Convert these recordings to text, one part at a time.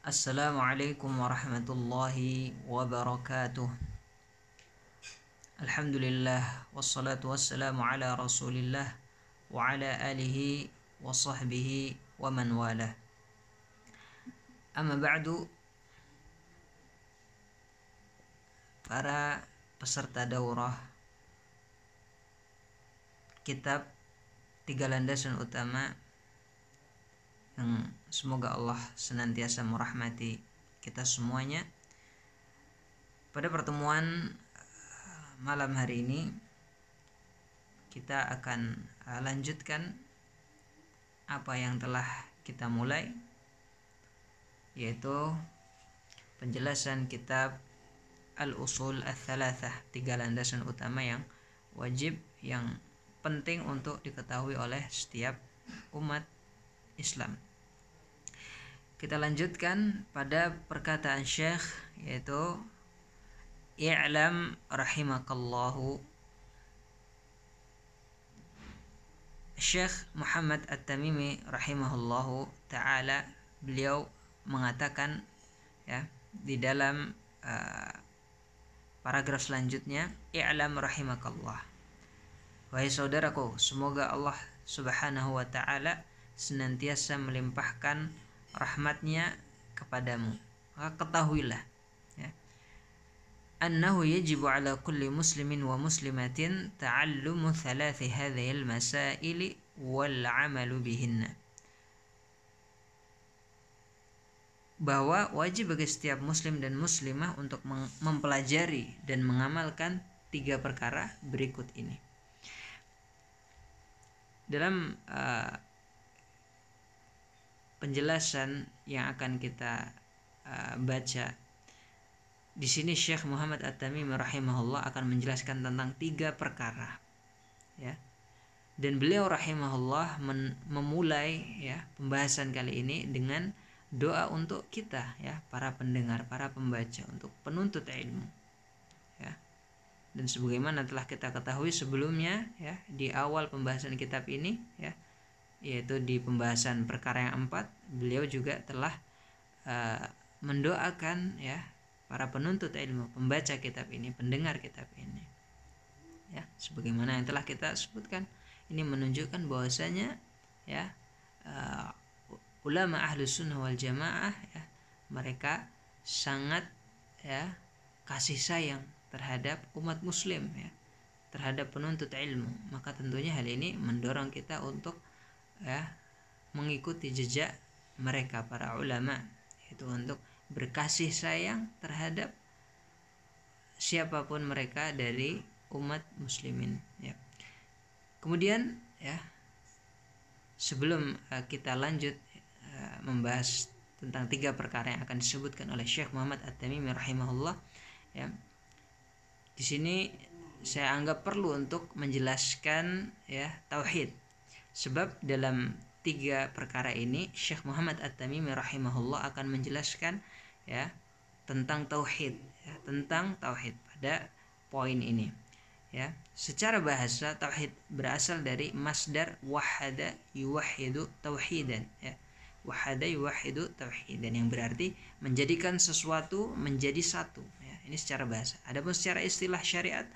Assalamualaikum warahmatullahi wabarakatuh Alhamdulillah Wassalatu wassalamu ala rasulillah Wa ala alihi wa sahbihi wa man wala Amma ba'du Para peserta daurah Kitab Tiga landasan utama yang semoga Allah senantiasa merahmati kita semuanya. Pada pertemuan eh, malam hari ini kita akan eh, lanjutkan apa yang telah kita mulai yaitu penjelasan kitab Al-Usul Al-Thalathah tiga landasan utama yang wajib yang penting untuk diketahui oleh setiap umat Islam. Kita lanjutkan pada perkataan Syekh yaitu I'lam rahimakallahu. Syekh Muhammad At-Tamimi rahimahullahu taala beliau mengatakan ya di dalam uh, paragraf selanjutnya i'lam rahimakallah. Wahai saudaraku semoga Allah Subhanahu wa taala senantiasa melimpahkan rahmatnya kepadamu maka ketahuilah ya annahu yajibu ala kulli muslimin wa muslimatin ta'allumu thalathi hadhihi al-masaili wal 'amalu bihinna bahwa wajib bagi setiap muslim dan muslimah untuk mempelajari dan mengamalkan tiga perkara berikut ini. Dalam uh, penjelasan yang akan kita uh, baca. Di sini Syekh Muhammad At-Tamimi rahimahullah akan menjelaskan tentang tiga perkara ya. Dan beliau rahimahullah memulai ya pembahasan kali ini dengan doa untuk kita ya para pendengar para pembaca untuk penuntut ilmu ya. Dan sebagaimana telah kita ketahui sebelumnya ya di awal pembahasan kitab ini ya yaitu di pembahasan perkara yang empat beliau juga telah uh, mendoakan ya para penuntut ilmu pembaca kitab ini pendengar kitab ini. Ya sebagaimana yang telah kita sebutkan ini menunjukkan bahwasanya ya uh, ulama ahlu sunnah wal jamaah ya mereka sangat ya kasih sayang terhadap umat muslim ya terhadap penuntut ilmu. Maka tentunya hal ini mendorong kita untuk ya mengikuti jejak mereka para ulama itu untuk berkasih sayang terhadap siapa pun mereka dari umat muslimin ya. Kemudian ya sebelum uh, kita lanjut uh, membahas tentang tiga perkara yang akan disebutkan oleh Syekh Muhammad At-Tamimi rahimahullah ya. Di sini saya anggap perlu untuk menjelaskan ya tauhid Sebab dalam tiga perkara ini Syekh Muhammad At-Tamimi rahimahullah akan menjelaskan ya tentang tauhid ya, tentang tauhid pada poin ini ya. Secara bahasa tauhid berasal dari masdar wahada yuwahidu tauhidan ya. Wahada yuwahidu tauhidan yang berarti menjadikan sesuatu menjadi satu ya. Ini secara bahasa. Adapun secara istilah syariat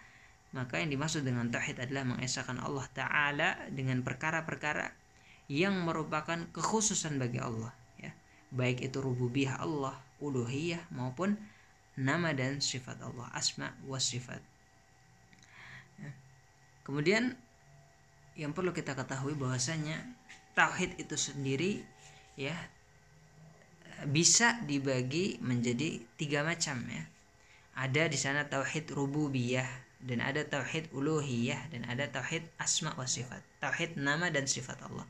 maka yang dimaksud dengan tauhid adalah mengesahkan Allah taala dengan perkara-perkara yang merupakan kekhususan bagi Allah ya. Baik itu rububiyah Allah, uluhiyah maupun nama dan sifat Allah, asma wa sifat. Ya. Kemudian yang perlu kita ketahui bahwasanya tauhid itu sendiri ya bisa dibagi menjadi tiga macam ya. Ada di sana tauhid rububiyah dan ada tauhid uluhiyah dan ada tauhid asma wa sifat. Tauhid nama dan sifat Allah.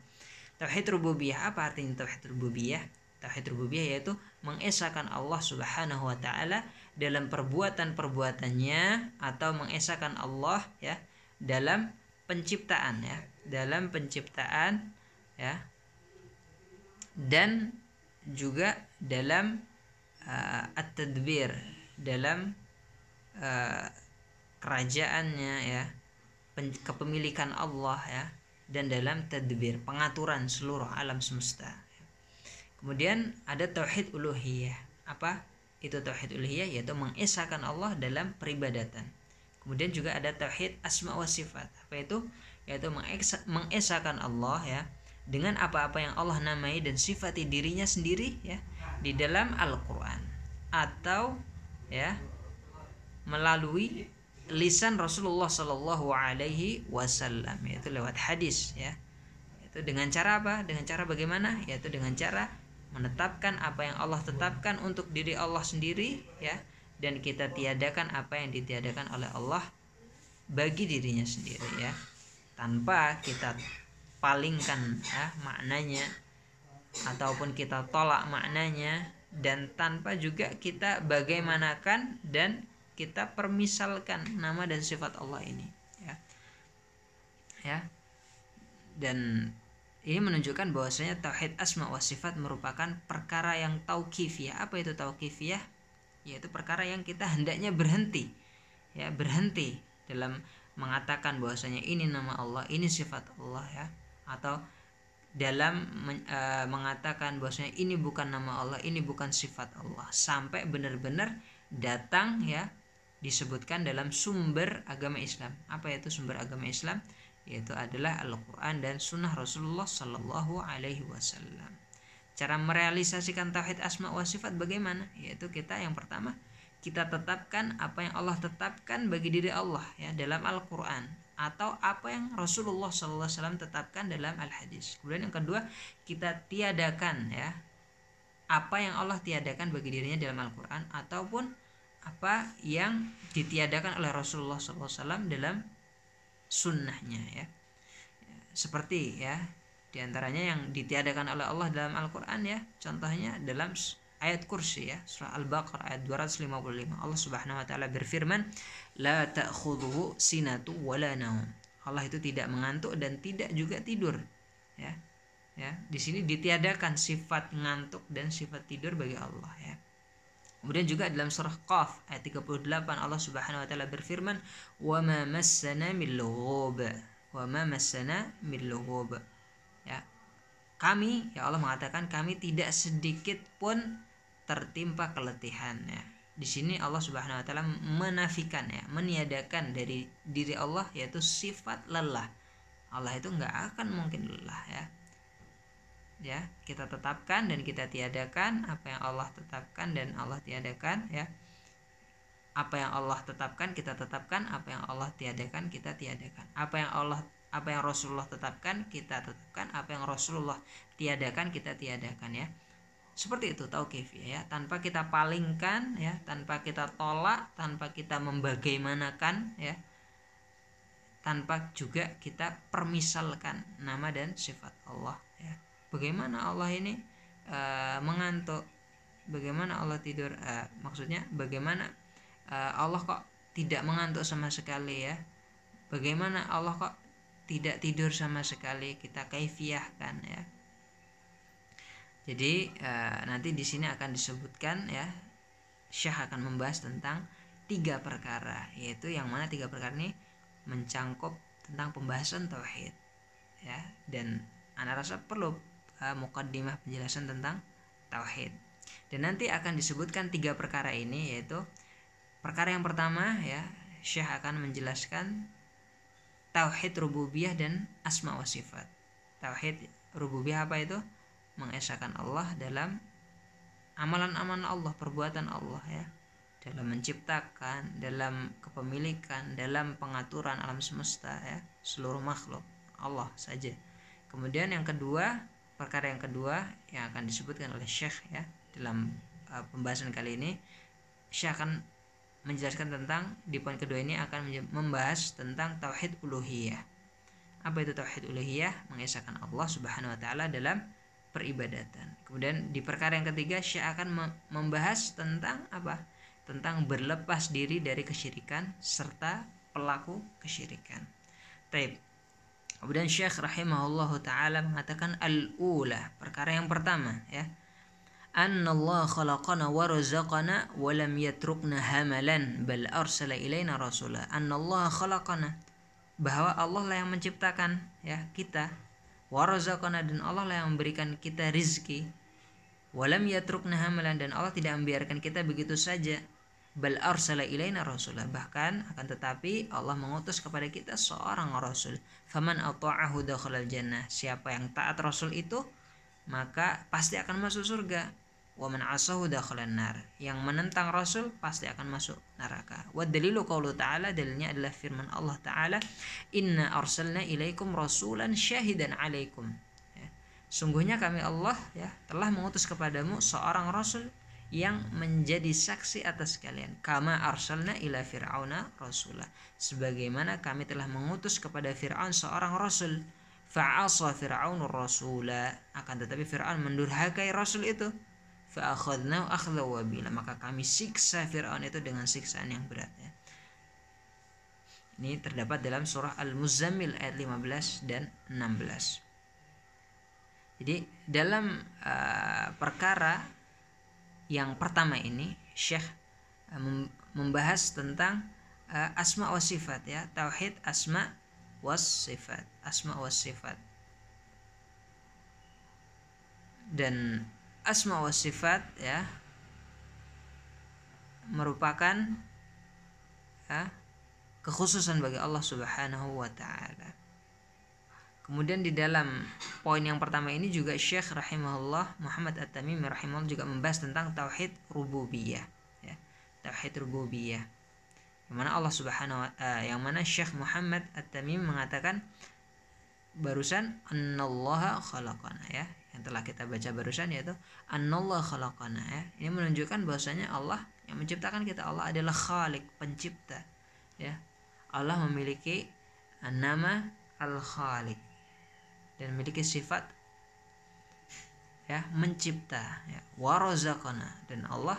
Tauhid rububiyah apa artinya tauhid rububiyah? Tauhid rububiyah yaitu mengesahkan Allah Subhanahu wa taala dalam perbuatan-perbuatannya atau mengesahkan Allah ya dalam penciptaan ya dalam penciptaan ya dan juga dalam uh, at-tadbir dalam uh, kerajaannya ya kepemilikan Allah ya dan dalam tadbir pengaturan seluruh alam semesta Kemudian ada tauhid uluhiyah. Apa itu tauhid uluhiyah? Yaitu mengesahkan Allah dalam peribadatan. Kemudian juga ada tauhid asma wa sifat. Apa itu? Yaitu mengesahkan Allah ya dengan apa-apa yang Allah namai dan sifati dirinya sendiri ya di dalam Al-Qur'an atau ya melalui lisan Rasulullah Shallallahu Alaihi Wasallam yaitu lewat hadis ya. Itu dengan cara apa? Dengan cara bagaimana? Yaitu dengan cara menetapkan apa yang Allah tetapkan untuk diri Allah sendiri ya. Dan kita tiadakan apa yang ditiadakan oleh Allah bagi dirinya sendiri ya. Tanpa kita palingkan ya maknanya ataupun kita tolak maknanya dan tanpa juga kita bagaimanakan dan kita permisalkan nama dan sifat Allah ini ya ya dan ini menunjukkan bahwasanya tauhid asma wa sifat merupakan perkara yang tauqifiyah. Apa itu tauqifiyah? Yaitu perkara yang kita hendaknya berhenti. Ya, berhenti dalam mengatakan bahwasanya ini nama Allah, ini sifat Allah ya. Atau dalam e, mengatakan bahwasanya ini bukan nama Allah, ini bukan sifat Allah sampai benar-benar datang ya disebutkan dalam sumber agama Islam. Apa itu sumber agama Islam? yaitu adalah Al-Quran dan Sunnah Rasulullah Sallallahu Alaihi Wasallam. Cara merealisasikan tauhid asma wa sifat bagaimana? Yaitu kita yang pertama kita tetapkan apa yang Allah tetapkan bagi diri Allah ya dalam Al-Quran atau apa yang Rasulullah Sallallahu Alaihi Wasallam tetapkan dalam Al-Hadis. Kemudian yang kedua kita tiadakan ya apa yang Allah tiadakan bagi dirinya dalam Al-Quran ataupun apa yang ditiadakan oleh Rasulullah SAW dalam sunnahnya ya. Seperti ya di antaranya yang ditiadakan oleh Allah dalam Al-Quran ya contohnya dalam ayat kursi ya surah Al-Baqarah ayat 255 Allah Subhanahu wa taala berfirman la ta'khudhuhu sinatu wala naum Allah itu tidak mengantuk dan tidak juga tidur ya. Ya di sini ditiadakan sifat ngantuk dan sifat tidur bagi Allah ya Kemudian juga dalam surah Qaf ayat 38 Allah Subhanahu wa taala berfirman, "Wa ma massana min lughub." Wa ma massana min lughub. Ya. Kami ya Allah mengatakan kami tidak sedikit pun tertimpa keletihan ya. Di sini Allah Subhanahu wa taala menafikan ya, meniadakan dari diri Allah yaitu sifat lelah. Allah itu nggak akan mungkin lelah ya ya. Kita tetapkan dan kita tiadakan apa yang Allah tetapkan dan Allah tiadakan ya. Apa yang Allah tetapkan kita tetapkan. Apa yang Allah tiadakan kita tiadakan. Apa yang Allah apa yang Rasulullah tetapkan kita tetapkan. Apa yang Rasulullah tiadakan kita tiadakan ya. Seperti itu tauqif ya. Tanpa kita palingkan ya. Tanpa kita tolak tanpa kita membagaimanakan ya. Tanpa juga kita permisalkan nama dan sifat Allah ya bagaimana Allah ini uh, mengantuk bagaimana Allah tidur uh, maksudnya bagaimana uh, Allah kok tidak mengantuk sama sekali ya? Bagaimana Allah kok tidak tidur sama sekali? Kita kaifiahkan ya? Jadi uh, nanti di sini akan disebutkan ya Syah akan membahas tentang tiga perkara yaitu yang mana tiga perkara ini mencangkup tentang pembahasan tauhid ya. Dan anak rasa perlu mukaddimah penjelasan tentang tauhid. Dan nanti akan disebutkan tiga perkara ini yaitu perkara yang pertama ya Syekh akan menjelaskan tauhid rububiyah dan asma wa sifat. Tauhid rububiyah apa itu? Mengesahkan Allah dalam amalan-amalan Allah, perbuatan Allah ya. Dalam menciptakan, dalam kepemilikan, dalam pengaturan alam semesta ya, seluruh makhluk Allah saja. Kemudian yang kedua perkara yang kedua yang akan disebutkan oleh Syekh ya dalam uh, pembahasan kali ini Syekh akan menjelaskan tentang di poin kedua ini akan membahas tentang tauhid uluhiyah. Apa itu tauhid uluhiyah? Mengesahkan Allah Subhanahu wa taala dalam peribadatan. Kemudian di perkara yang ketiga Syekh akan membahas tentang apa? Tentang berlepas diri dari kesyirikan serta pelaku kesyirikan. Taib. Kemudian Syekh rahimahullah taala mengatakan al-ula, perkara yang pertama ya. Anna Allah khalaqana wa razaqana wa lam yatrukna hamalan bal arsala ilaina rasula. Anna Allah khalaqana bahwa Allah lah yang menciptakan ya kita wa razaqana dan Allah lah yang memberikan kita rizki walam yatrukna hamalan dan Allah tidak membiarkan kita begitu saja bal arsala ilaina rasulah bahkan akan tetapi Allah mengutus kepada kita seorang rasul. Faman ata'ahu dakhalal jannah. Siapa yang taat rasul itu maka pasti akan masuk surga. Wa man asahu dakhalan nar. Yang menentang rasul pasti akan masuk neraka. Wa dalilu qaulu ta'ala dalilnya adalah firman Allah taala inna arsalna ilaikum rasulan syahidan alaikum. Sungguhnya kami Allah ya telah mengutus kepadamu seorang rasul yang menjadi saksi atas kalian. Kama arsalna ila fir'auna rasulah. Sebagaimana kami telah mengutus kepada Fir'aun seorang rasul. Fa'asa fir'aunur rasula. Akan tetapi Fir'aun mendurhakai rasul itu. Fa'akhadnau akhla wabila. Maka kami siksa Fir'aun itu dengan siksaan yang berat. Ya. Ini terdapat dalam surah Al-Muzammil ayat 15 dan 16. Jadi dalam uh, perkara yang pertama ini Syekh uh, membahas tentang uh, asma wa sifat ya, tauhid asma was sifat, asma was sifat. Dan asma was sifat ya merupakan ya, kekhususan bagi Allah Subhanahu wa taala. Kemudian di dalam poin yang pertama ini juga Syekh rahimahullah Muhammad At-Tamimi rahimahullah juga membahas tentang tauhid rububiyah ya. Tauhid rububiyah. Yang mana Allah Subhanahu wa uh, yang mana Syekh Muhammad At-Tamimi mengatakan barusan annallaha khalaqana ya. Yang telah kita baca barusan yaitu annallaha khalaqana ya. Ini menunjukkan bahwasanya Allah yang menciptakan kita Allah adalah Khalik, pencipta. Ya. Allah memiliki nama Al-Khaliq dan memiliki sifat ya mencipta ya warozakona dan Allah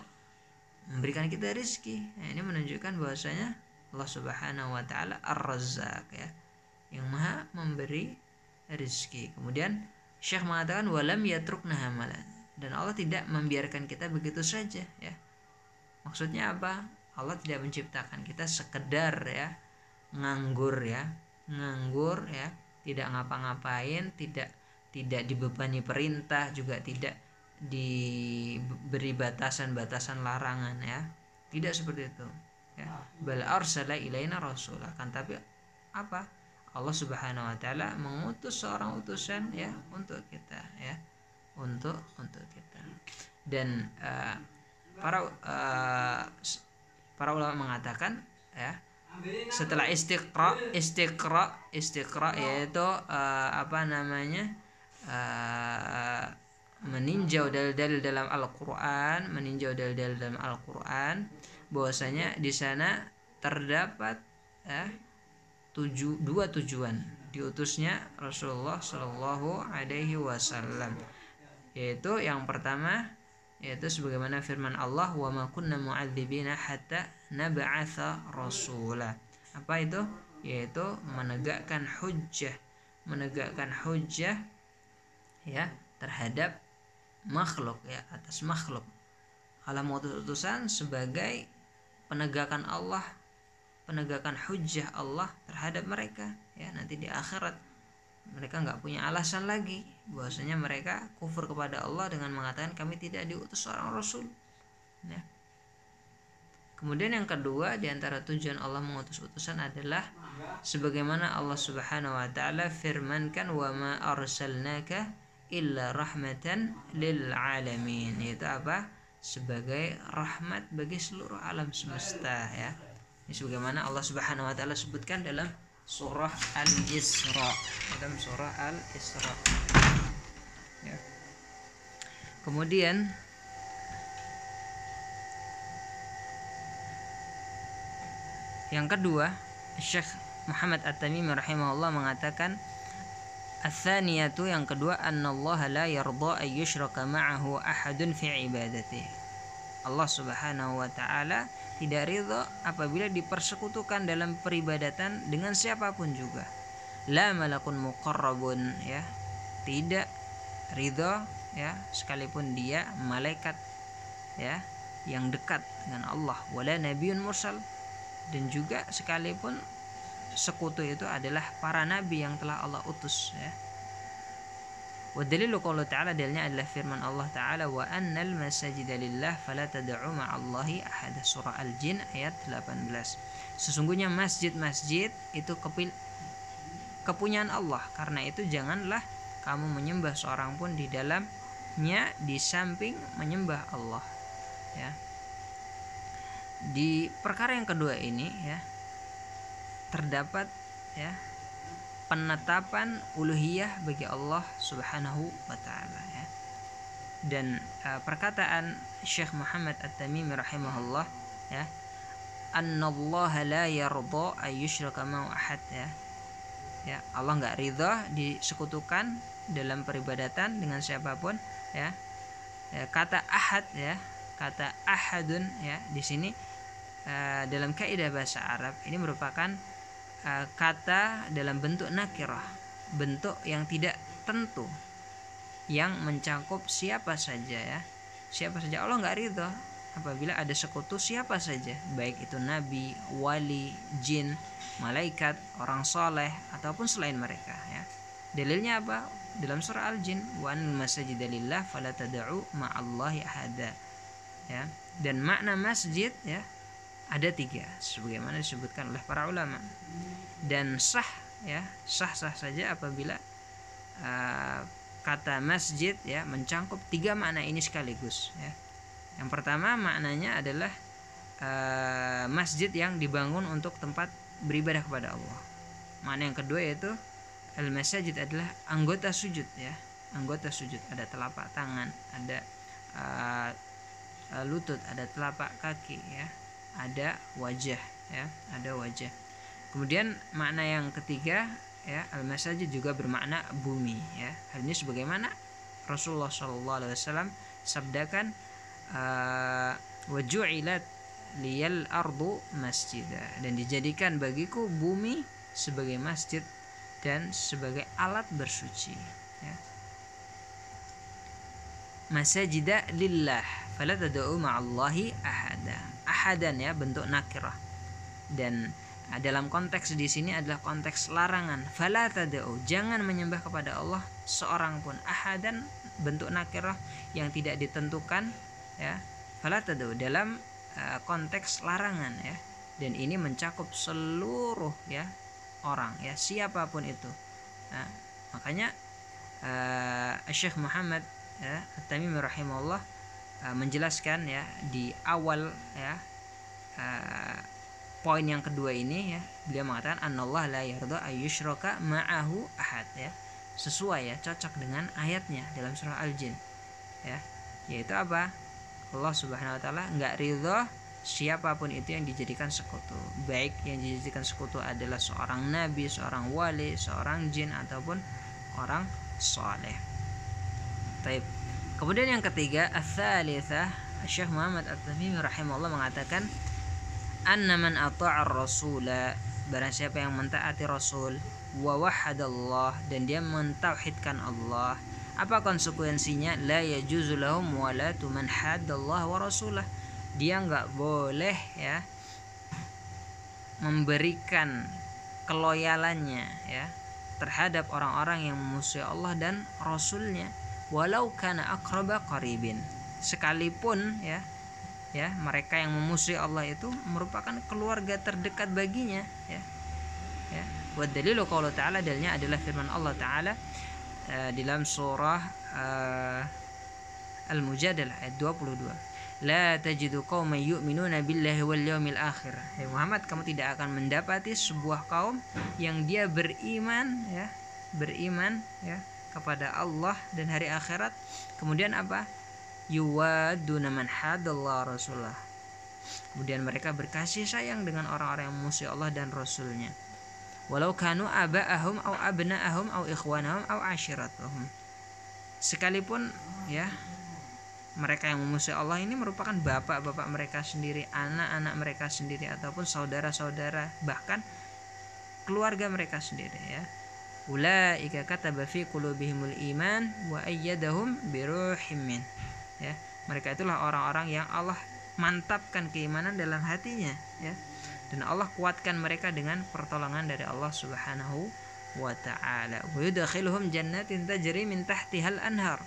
memberikan kita rezeki nah, ini menunjukkan bahwasanya Allah Subhanahu wa taala Ar-Razzaq ya yang maha memberi rezeki kemudian Syekh mengatakan walam yatrukna hamalan dan Allah tidak membiarkan kita begitu saja ya. Maksudnya apa? Allah tidak menciptakan kita sekedar ya nganggur ya nganggur ya tidak ngapa-ngapain tidak tidak dibebani perintah juga tidak diberi batasan-batasan larangan ya. Tidak seperti itu ya. Bal arsala ilaina rasul kan tapi apa? Allah Subhanahu wa taala mengutus seorang utusan ya untuk kita ya. Untuk untuk kita. Dan uh, para uh, para ulama mengatakan ya setelah istiqra istiqra istiqra yaitu uh, apa namanya uh, meninjau dalil-dalil dalam Al-Qur'an meninjau dalil-dalil dalam Al-Qur'an bahwasanya di sana terdapat ya, tuju, dua tujuan diutusnya Rasulullah Shallallahu Alaihi Wasallam. Yaitu yang pertama yaitu sebagaimana firman Allah wa ma kunna mu'adzibina hatta nab'atha rasula. Apa itu? Yaitu menegakkan hujjah, menegakkan hujjah ya terhadap makhluk ya atas makhluk. Mengutus utusan sebagai penegakan Allah, penegakan hujjah Allah terhadap mereka ya nanti di akhirat mereka nggak punya alasan lagi. Bahwasanya mereka kufur kepada Allah dengan mengatakan kami tidak diutus seorang rasul. Ya. kemudian yang kedua di antara tujuan Allah mengutus utusan adalah sebagaimana Allah subhanahu wa ta'ala firmankan wa ma arsalnaka illa rahmatan lil alamin. Itu apa? Sebagai rahmat bagi seluruh alam semesta ya. Ini sebagaimana Allah subhanahu wa ta'ala sebutkan dalam surah Al-Isra. Dalam surah Al-Isra. Ya. kemudian yang kedua Syekh Muhammad At-Tamimi rahimahullah mengatakan Athaniyatu yang kedua annallaha la yarda ay yushraka ma'ahu ahadun fi ibadatihi Allah Subhanahu wa taala tidak ridho apabila dipersekutukan dalam peribadatan dengan siapa pun juga. La malakun muqarrabun ya. Tidak ridho ya sekalipun dia malaikat ya yang dekat dengan Allah wala nabiun mursal dan juga sekalipun sekutu itu adalah para nabi yang telah Allah utus ya Wadalilu qawlu ta'ala dalilnya adalah firman Allah Ta'ala wa annal masajida lillah fala tad'u ma'allahi ahada surah Al-Jin ayat 18. Sesungguhnya masjid-masjid itu kepil kepunyaan Allah. Karena itu janganlah kamu menyembah seorang pun di dalamnya di samping menyembah Allah. Ya. Di perkara yang kedua ini ya terdapat ya penetapan uluhiyah bagi Allah Subhanahu wa taala ya. Dan uh, perkataan Syekh Muhammad At-Tamimi rahimahullah ya, "Annallaha la yarda ayyushraka ma'u ahad" ya. Ya, Allah nggak ridha disekutukan dalam peribadatan dengan siapa pun ya. ya kata ahad ya, kata ahadun ya di sini uh, dalam kaidah bahasa Arab ini merupakan Eh, kata dalam bentuk nakirah, bentuk yang tidak tentu, yang mencakup siapa saja ya, siapa saja Allah nggak ridho apabila ada sekutu siapa saja, baik itu nabi, wali, jin, malaikat, orang soleh ataupun selain mereka ya. Dalilnya apa? Dalam surah Al-Jin, "Wan masajidalillah fala tad'u ma'allahi ahada." Ya. Dan makna masjid ya ada tiga sebagaimana disebutkan oleh para ulama. Dan sah ya sah sah saja apabila uh, kata masjid ya mencangkup tiga makna ini sekaligus ya. Yang pertama maknanya adalah uh, masjid yang dibangun untuk tempat beribadah kepada Allah. Makna yang kedua yaitu al masjid adalah anggota sujud ya. Anggota sujud ada telapak tangan ada uh, lutut ada telapak kaki ya ada wajah ya ada wajah. Kemudian makna yang ketiga ya al masajid juga bermakna bumi ya. Hal ini sebagaimana Rasulullah Shallallahu Alaihi Wasallam sabdakan uh, wajuilat liyal ardu masjid dan dijadikan bagiku bumi sebagai masjid dan sebagai alat bersuci ya. masajida lillah fala ma'allahi ahada ahadan ya bentuk nakirah. Dan ah, dalam konteks di sini adalah konteks larangan. Fala tad'u jangan menyembah kepada Allah seorang pun. Ahadan bentuk nakirah yang tidak ditentukan ya. Fala tad'u dalam uh, konteks larangan ya. Dan ini mencakup seluruh ya orang ya siapa pun itu. Nah, makanya uh, Syekh Muhammad ya At-Tamimi rahimahullah uh, menjelaskan ya di awal ya uh, poin yang kedua ini ya beliau mengatakan anallah la yarda ayyushraka ma'ahu ahad ya. Sesuai ya cocok dengan ayatnya dalam surah al-jin ya. Yaitu apa? Allah subhanahu wa taala nggak ridho siapa pun itu yang dijadikan sekutu. Baik yang dijadikan sekutu adalah seorang nabi seorang wali seorang jin ataupun orang soleh Taib. kemudian yang ketiga ats-tsalitsah Syekh Muhammad At-Tamimi rahimahullah mengatakan anna man ata'a rasula barang siapa yang mentaati rasul wa wahadallah dan dia mentauhidkan Allah apa konsekuensinya? La yajuzu lahum walatu man haddallah wa rasulah. Dia nggak boleh ya memberikan keloyalannya ya terhadap orang-orang yang memusuhi Allah dan Rasulnya. Walau kana akraba qaribin. Sekalipun ya ya mereka yang memusuhi Allah itu merupakan keluarga terdekat baginya ya ya buat dalilu kalau taala dalilnya adalah firman Allah taala uh, dalam surah uh, Al-Mujadalah ayat 22 La tajidu qauman yu'minuna billahi wal yawmil akhir. Ya Muhammad, kamu tidak akan mendapati sebuah kaum yang dia beriman ya, beriman ya kepada Allah dan hari akhirat. Kemudian apa? Yuwaduna man hadallah rasulullah. Kemudian mereka berkasih sayang dengan orang-orang yang memusuhi Allah dan Rasulnya. Walau kanu aba'ahum au abna'ahum au ikhwanahum au ashiratahum. Sekalipun ya mereka yang memusuhi Allah ini merupakan bapak-bapak mereka sendiri, anak-anak mereka sendiri ataupun saudara-saudara bahkan keluarga mereka sendiri ya. Ulaika kataba fi qulubihimul iman wa ayyadahum biruhim min ya mereka itulah orang-orang yang Allah mantapkan keimanan dalam hatinya ya dan Allah kuatkan mereka dengan pertolongan dari Allah Subhanahu wa taala wa yudkhiluhum jannatin tajri min tahtihal anhar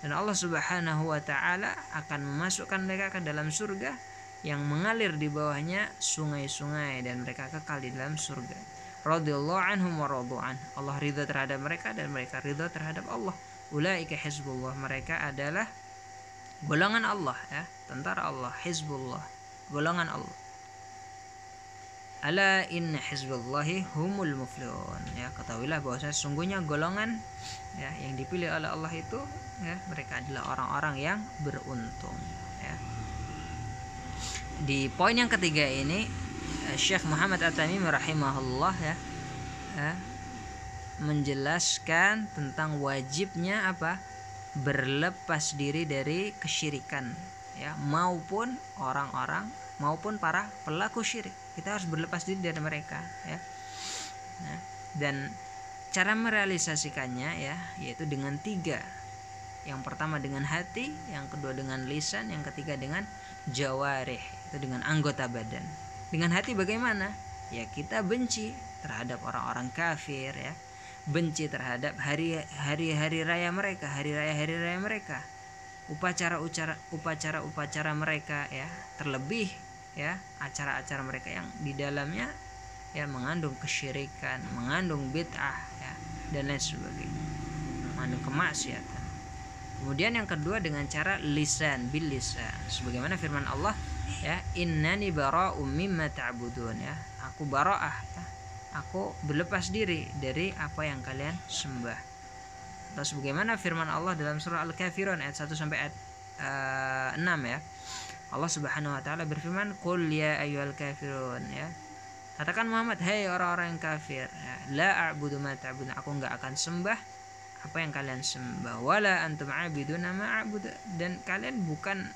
dan Allah Subhanahu wa taala akan memasukkan mereka ke dalam surga yang mengalir di bawahnya sungai-sungai dan mereka kekal di dalam surga. Radhiyallahu anhum wa radu'an. Allah ridha terhadap mereka dan mereka ridha terhadap Allah. Ulaika hizbullah. Mereka adalah golongan Allah ya, tentara Allah, hizbullah, golongan Allah. Ala inna hizballahi humul muflihun. Ya, ketahuilah bahwa sesungguhnya golongan ya yang dipilih oleh Allah itu ya mereka adalah orang-orang yang beruntung ya. Di poin yang ketiga ini eh, Syekh Muhammad At-Tamimi rahimahullah ya, ya menjelaskan tentang wajibnya apa? Berlepas diri dari kesyirikan ya maupun orang-orang maupun para pelaku syirik. Kita harus berlepas diri dari mereka ya. Nah, dan cara merealisasikannya ya yaitu dengan tiga. Yang pertama dengan hati yang kedua dengan lisan yang ketiga dengan jawarih itu dengan anggota badan. Dengan hati bagaimana? Ya kita benci terhadap orang-orang kafir ya benci terhadap hari hari hari raya mereka hari raya hari raya mereka. Upacara upacara upacara upacara mereka ya terlebih ya acara-acara mereka yang di dalamnya ya mengandung kesyirikan mengandung bid'ah ya dan lain sebagainya. Mengandung kemaksiatan. Kemudian yang kedua dengan cara lisan bil lisan. Sebagaimana firman Allah ya innani bara'um mimma ta'budun ya. Aku bara'ah ya aku berlepas diri dari apa yang kalian sembah. Terus bagaimana firman Allah dalam surah Al-Kafirun ayat 1 sampai ayat uh, eh, 6 ya. Allah Subhanahu wa taala berfirman, "Qul ya ayyuhal kafirun" ya. Katakan Muhammad, "Hei orang-orang yang kafir, ya, la a'budu ma ta'budun." Aku enggak akan sembah apa yang kalian sembah. Wala antum 'abiduna ma a'budu. Dan kalian bukan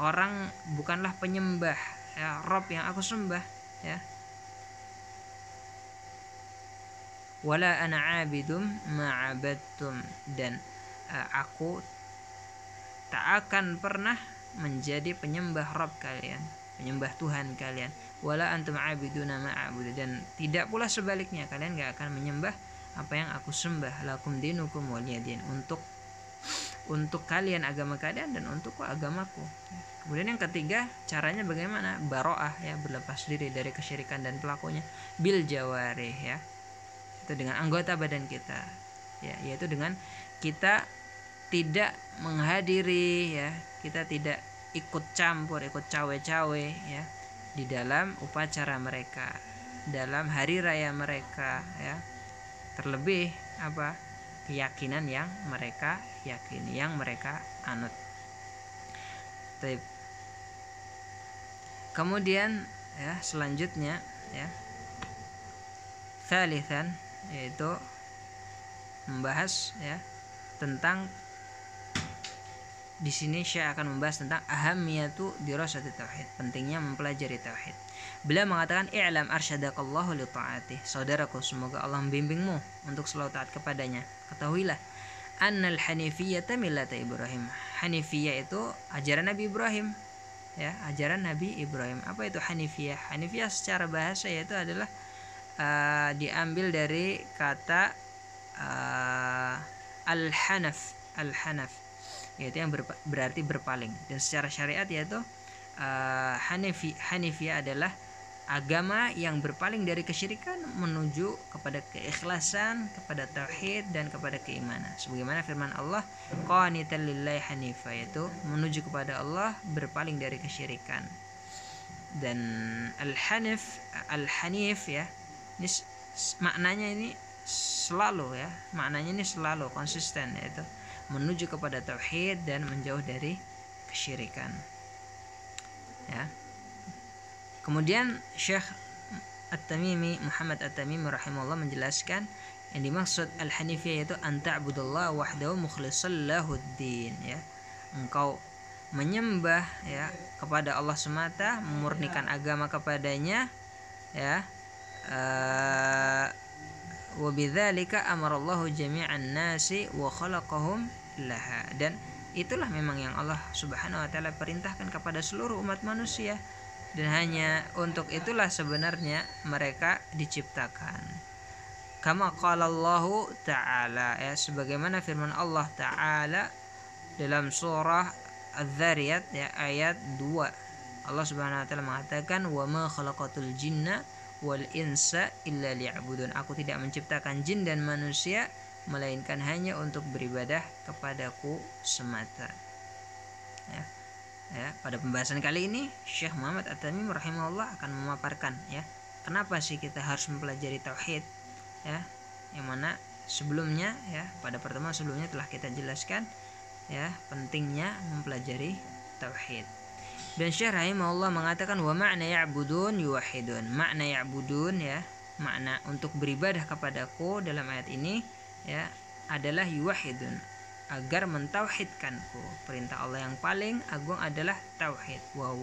orang bukanlah penyembah ya Rob yang aku sembah ya wala ana abidum ma'abadtum. Dan uh, aku tak akan pernah menjadi penyembah Rabb kalian penyembah Tuhan kalian. Wala antum abiduna ma'abud dan tidak pula sebaliknya kalian gak akan menyembah apa yang aku sembah. Lakum dinukum waliyadin untuk untuk kalian agama kalian dan untukku agamaku. Kemudian yang ketiga caranya bagaimana? Baroah ya berlepas diri dari kesyirikan dan pelakunya. Bil jawarih ya itu dengan anggota badan kita. Ya yaitu dengan kita tidak menghadiri ya. Kita tidak ikut campur ikut cawe-cawe ya di dalam upacara mereka dalam hari raya mereka ya. Terlebih apa? Keyakinan yang mereka yakini yang mereka anut. Kemudian ya selanjutnya ya. Thalithan yaitu membahas ya tentang di sini saya akan membahas tentang ahamiyatu dirasati tauhid, pentingnya mempelajari tauhid. Beliau mengatakan i'lam arsyadakallahu li ta'ati. Saudaraku, semoga Allah membimbingmu untuk selalu taat kepadanya. Ketahuilah annal hanifiyata millata Ibrahim. Hanifiyah itu ajaran Nabi Ibrahim. Ya, ajaran Nabi Ibrahim. Apa itu hanifiyah? Hanifiyah secara bahasa yaitu adalah uh, diambil dari kata uh, al-hanaf al-hanaf yaitu yang ber, berarti berpaling dan secara syariat yaitu uh, Hanifi Hanifiyah adalah agama yang berpaling dari kesyirikan menuju kepada keikhlasan, kepada tauhid dan kepada keimanan. Sebagaimana firman Allah, qanitan lillahi hanifa yaitu menuju kepada Allah berpaling dari kesyirikan. Dan al-hanif al-hanif ya ini maknanya ini selalu ya maknanya ini selalu konsisten yaitu menuju kepada tauhid dan menjauh dari kesyirikan. Ya. Kemudian Syekh At-Tamimi Muhammad At-Tamimi rahimahullah menjelaskan yang dimaksud al-hanifiyah yaitu anta'budallah wahdahu mukhlishan lahuddin ya. Engkau menyembah ya kepada Allah semata memurnikan agama kepadanya ya wabidzalika amarallahu jami'an nasi wa khalaqahum laha. Dan itulah memang yang Allah Subhanahu wa taala perintahkan kepada seluruh umat manusia. Dan hanya untuk itulah sebenarnya mereka diciptakan. Kama qala Allah taala ya sebagaimana firman Allah taala dalam surah Az-Zariyat ya ayat 2 Allah Subhanahu wa taala mengatakan wa ma khalaqatul jinna wal insa illa liya'budun. Aku tidak menciptakan jin dan manusia melainkan hanya untuk beribadah kepadaku semata. Ya ya pada pembahasan kali ini Syekh Muhammad At-Tamim rahimahullah akan memaparkan ya kenapa sih kita harus mempelajari tauhid ya yang mana sebelumnya ya pada pertemuan sebelumnya telah kita jelaskan ya pentingnya mempelajari tauhid dan Syekh rahimahullah mengatakan wa makna ya'budun yuwahidun makna ya'budun ya makna untuk beribadah kepadaku dalam ayat ini ya adalah yuwahidun agar mentauhidkanku perintah Allah yang paling agung adalah tauhid wow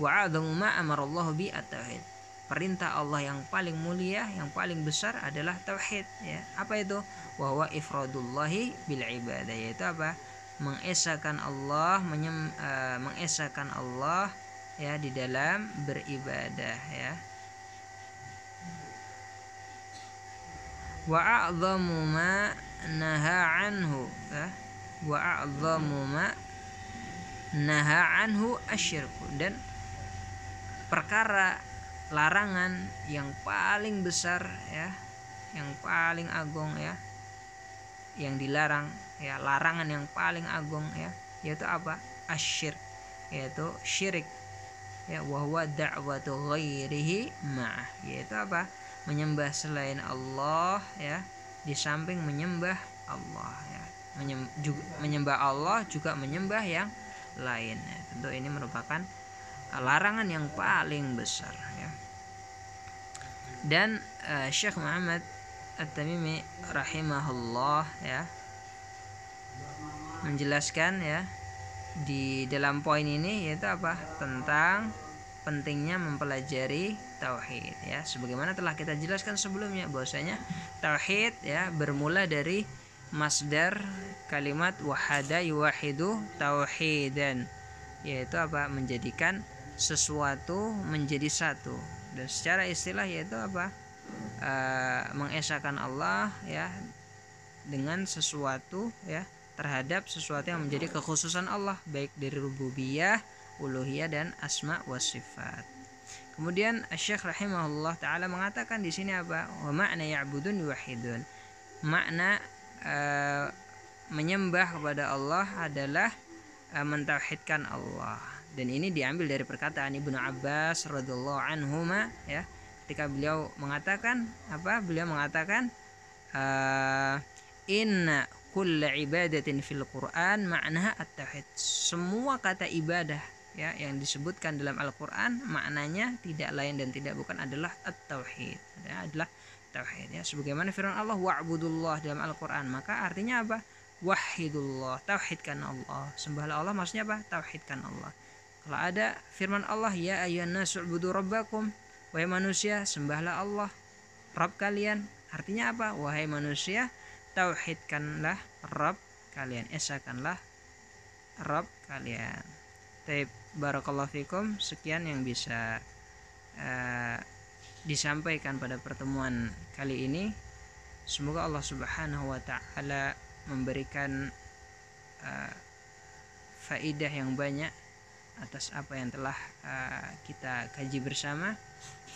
wa ma amarallahu bi at-tauhid perintah Allah yang paling mulia, yang paling besar adalah tauhid ya. Apa itu? Wa ifradullahi bil ibadah yaitu apa? Mengesahkan Allah, menyem, uh, mengesahkan Allah ya di dalam beribadah ya. Wa a'zamu ma naha anhu ya. Wa a'zamu ma naha anhu asyirku dan perkara larangan yang paling besar ya yang paling agung ya yang dilarang ya larangan yang paling agung ya yaitu apa asyir yaitu syirik ya wahwa da'watu ghairihi ma'ah yaitu apa menyembah selain Allah ya di samping menyembah Allah ya menyembah Allah juga menyembah yang lain ya. tentu ini merupakan larangan yang paling besar ya. Dan uh, Syekh Muhammad At-Tamimi rahimahullah ya. Menjelaskan ya di dalam poin ini yaitu apa? Tentang pentingnya mempelajari tauhid ya. Sebagaimana telah kita jelaskan sebelumnya bahwasanya tauhid ya bermula dari masdar kalimat wahada yuwahidu tauhidan yaitu apa? Menjadikan sesuatu menjadi satu. Dan secara istilah yaitu apa e, mengesahkan Allah ya dengan sesuatu ya terhadap sesuatu yang menjadi kekhususan Allah baik dari rububiyah, uluhiyah dan asma wa sifat. Kemudian Syekh rahimahullah taala mengatakan di sini apa? Wa makna ya'budun wahidun. Makna e, menyembah kepada Allah adalah e, mentauhidkan Allah dan ini diambil dari perkataan Ibnu Abbas radhiyallahu anhu ya ketika beliau mengatakan apa beliau mengatakan uh, inna kulla ibadatin fil Quran makna at-tauhid. Semua kata ibadah ya yang disebutkan dalam Al-Qur'an maknanya tidak lain dan tidak bukan adalah at-tauhid ya, adalah tauhid ya. Sebagaimana firman Allah wa'budullah dalam Al-Qur'an. Maka artinya apa? Wahidullah tauhidkan Allah. Sembahlah Allah maksudnya apa? Tauhidkan Allah. Kalau ada firman Allah ya ayuhan nasu budu rabbakum wahai manusia sembahlah Allah. Rabb kalian. Artinya apa? Wahai manusia tauhidkanlah Rabb kalian. Esakanlah Rabb kalian. Taib. Barakallahu fikum. Sekian yang bisa uh, disampaikan pada pertemuan kali ini. Semoga Allah Subhanahu wa taala memberikan uh, faidah yang banyak atas apa yang telah uh, kita kaji bersama.